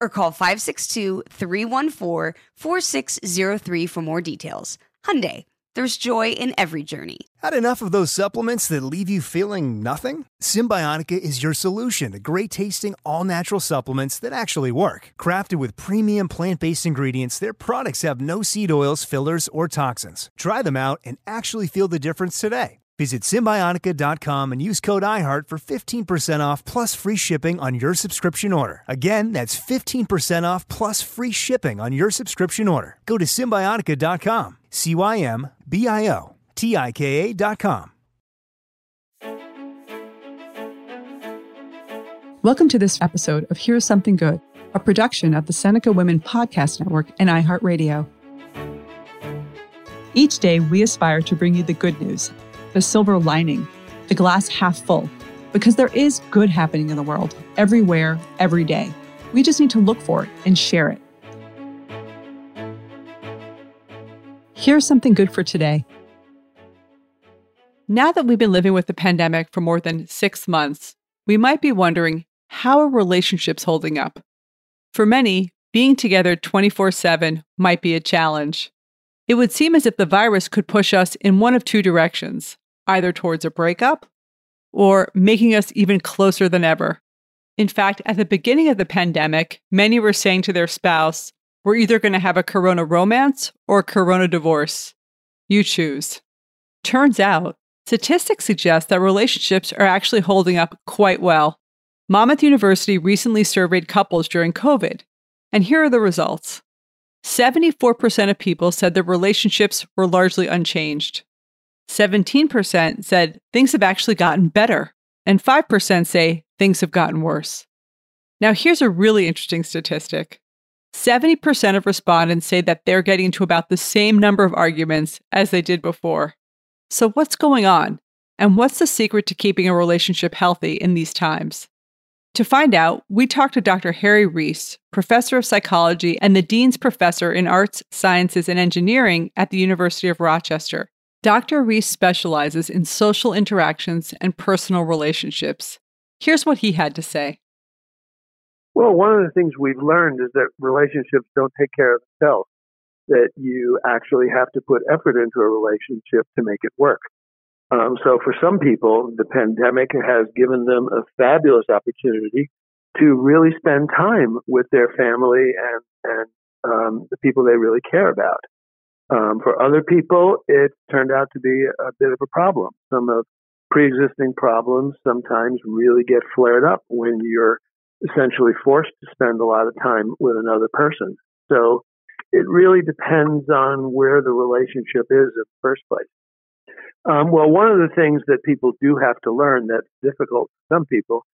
or call 562-314-4603 for more details. Hyundai, there's joy in every journey. Had enough of those supplements that leave you feeling nothing? Cymbiotika is your solution to great tasting, all natural supplements that actually work. Crafted with premium plant based ingredients, their products have no seed oils, fillers, or toxins. Try them out and actually feel the difference today. Visit Cymbiotika.com and use code IHEART for 15% off plus free shipping on your subscription order. Again, that's 15% off plus free shipping on your subscription order. Go to Cymbiotika.com, C Y M B I O T I K A.com. Welcome to this episode of Here's Something Good, a production of the Seneca Women Podcast Network and iHeartRadio. Each day, we aspire to bring you the good news the silver lining, the glass half full, because there is good happening in the world, everywhere, every day. We just need to look for it and share it. Here's something good for today. Now that we've been living with the pandemic for more than six months, we might be wondering how are relationships holding up? For many, being together 24 7 might be a challenge. It would seem as if the virus could push us in one of two directions either towards a breakup or making us even closer than ever. In fact, at the beginning of the pandemic, many were saying to their spouse, We're either going to have a corona romance or a corona divorce. You choose. Turns out, statistics suggest that relationships are actually holding up quite well. Monmouth University recently surveyed couples during COVID, and here are the results 74% of people said their relationships were largely unchanged. 17% said things have actually gotten better, and 5% say things have gotten worse. Now, here's a really interesting statistic 70% of respondents say that they're getting to about the same number of arguments as they did before. So, what's going on? And what's the secret to keeping a relationship healthy in these times? To find out, we talked to Dr. Harry Reis, professor of psychology and the Dean's Professor in Arts, Sciences, and Engineering at the University of Rochester. Dr. Reis specializes in social interactions and personal relationships. Here's what he had to say. Well, one of the things we've learned is that relationships don't take care of themselves, that you actually have to put effort into a relationship to make it work. Um, so for some people, the pandemic has given them a fabulous opportunity to really spend time with their family and, and um, the people they really care about. Um, for other people, it turned out to be a bit of a problem. Some of pre-existing problems sometimes really get flared up when you're essentially forced to spend a lot of time with another person. So it really depends on where the relationship is in the first place. Um, well, one of the things that people do have to learn that's difficult for some people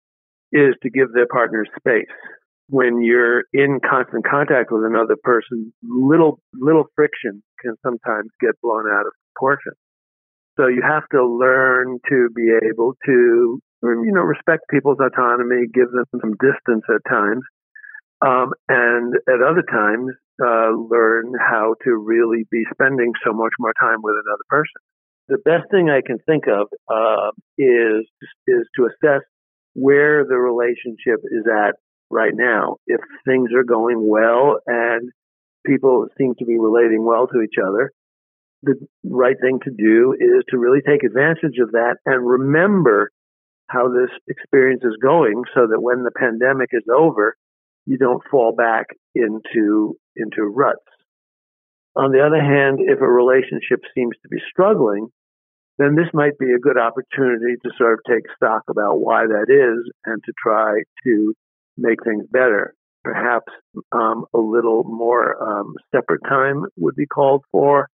is to give their partners space when you're in constant contact with another person, little little friction can sometimes get blown out of proportion. So you have to learn to be able to, you know, respect people's autonomy, give them some distance at times, um, and at other times uh, learn how to really be spending so much more time with another person. The best thing I can think of uh, is is to assess where the relationship is at right now. If things are going well and people seem to be relating well to each other, the right thing to do is to really take advantage of that and remember how this experience is going so that when the pandemic is over, you don't fall back into, into ruts. On the other hand, if a relationship seems to be struggling, then this might be a good opportunity to sort of take stock about why that is and to try to make things better. Perhaps um, a little more um, separate time would be called for.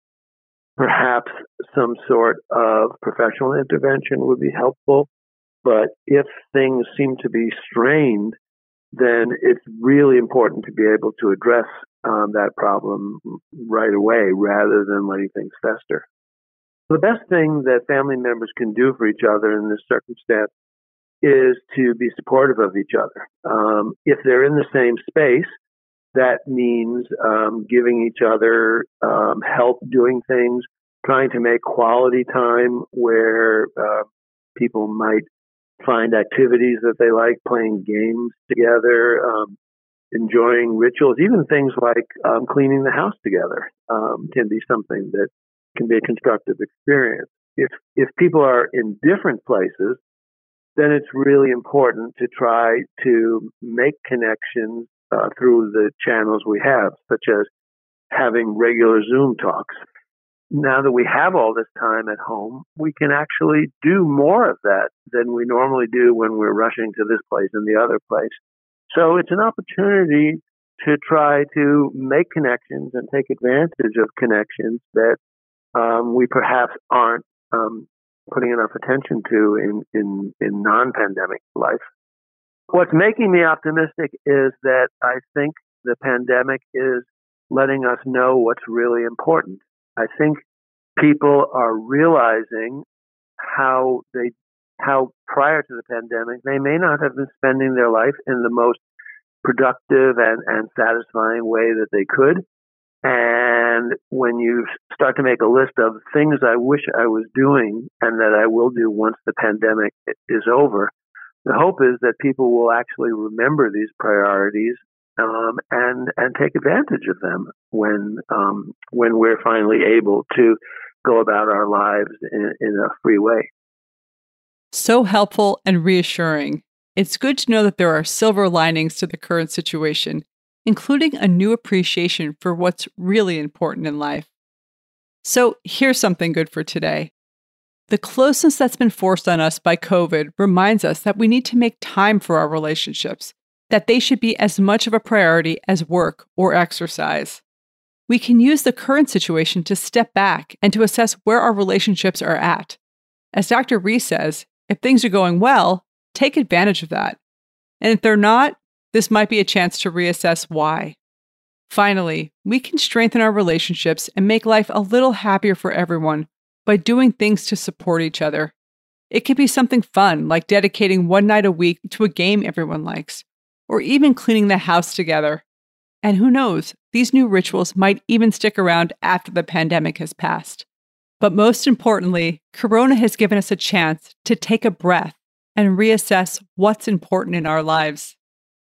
Perhaps some sort of professional intervention would be helpful. But if things seem to be strained, then it's really important to be able to address um, that problem right away rather than letting things fester. The best thing that family members can do for each other in this circumstance is to be supportive of each other. Um, if they're in the same space, that means um, giving each other um, help doing things, trying to make quality time where uh, people might find activities that they like, playing games together, um, enjoying rituals, even things like um, cleaning the house together um, can be something that can be a constructive experience. If if people are in different places, then it's really important to try to make connections uh, through the channels we have, such as having regular Zoom talks. Now that we have all this time at home, we can actually do more of that than we normally do when we're rushing to this place and the other place. So it's an opportunity to try to make connections and take advantage of connections that um, we perhaps aren't um, putting enough attention to in, in, in non-pandemic life. What's making me optimistic is that I think the pandemic is letting us know what's really important. I think people are realizing how they, how prior to the pandemic, they may not have been spending their life in the most productive and, and satisfying way that they could. And when you start to make a list of things I wish I was doing and that I will do once the pandemic is over, the hope is that people will actually remember these priorities um, and and take advantage of them when um, when we're finally able to go about our lives in, in a free way. So helpful and reassuring. It's good to know that there are silver linings to the current situation including a new appreciation for what's really important in life. So, here's something good for today. The closeness that's been forced on us by COVID reminds us that we need to make time for our relationships, that they should be as much of a priority as work or exercise. We can use the current situation to step back and to assess where our relationships are at. As Dr. Reis says, if things are going well, take advantage of that. And if they're not, this might be a chance to reassess why. Finally, we can strengthen our relationships and make life a little happier for everyone by doing things to support each other. It could be something fun, like dedicating one night a week to a game everyone likes, or even cleaning the house together. And who knows, these new rituals might even stick around after the pandemic has passed. But most importantly, Corona has given us a chance to take a breath and reassess what's important in our lives.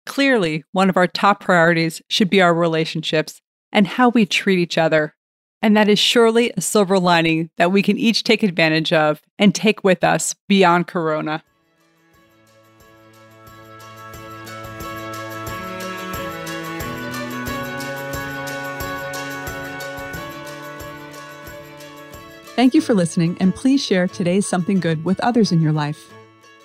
Clearly, one of our top priorities should be our relationships and how we treat each other. And that is surely a silver lining that we can each take advantage of and take with us beyond Corona. Thank you for listening, and please share today's Something Good with others in your life.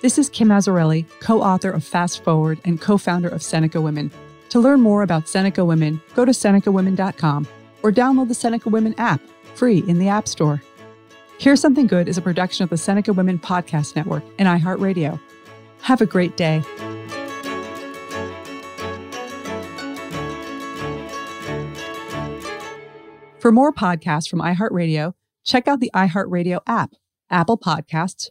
This is Kim Azzarelli, co author of Fast Forward and co founder of Seneca Women. To learn more about Seneca Women, go to SenecaWomen.com or download the Seneca Women app, free in the App Store. Here's Something Good is a production of the Seneca Women Podcast Network and iHeartRadio. Have a great day. For more podcasts from iHeartRadio, check out the iHeartRadio app Apple Podcasts,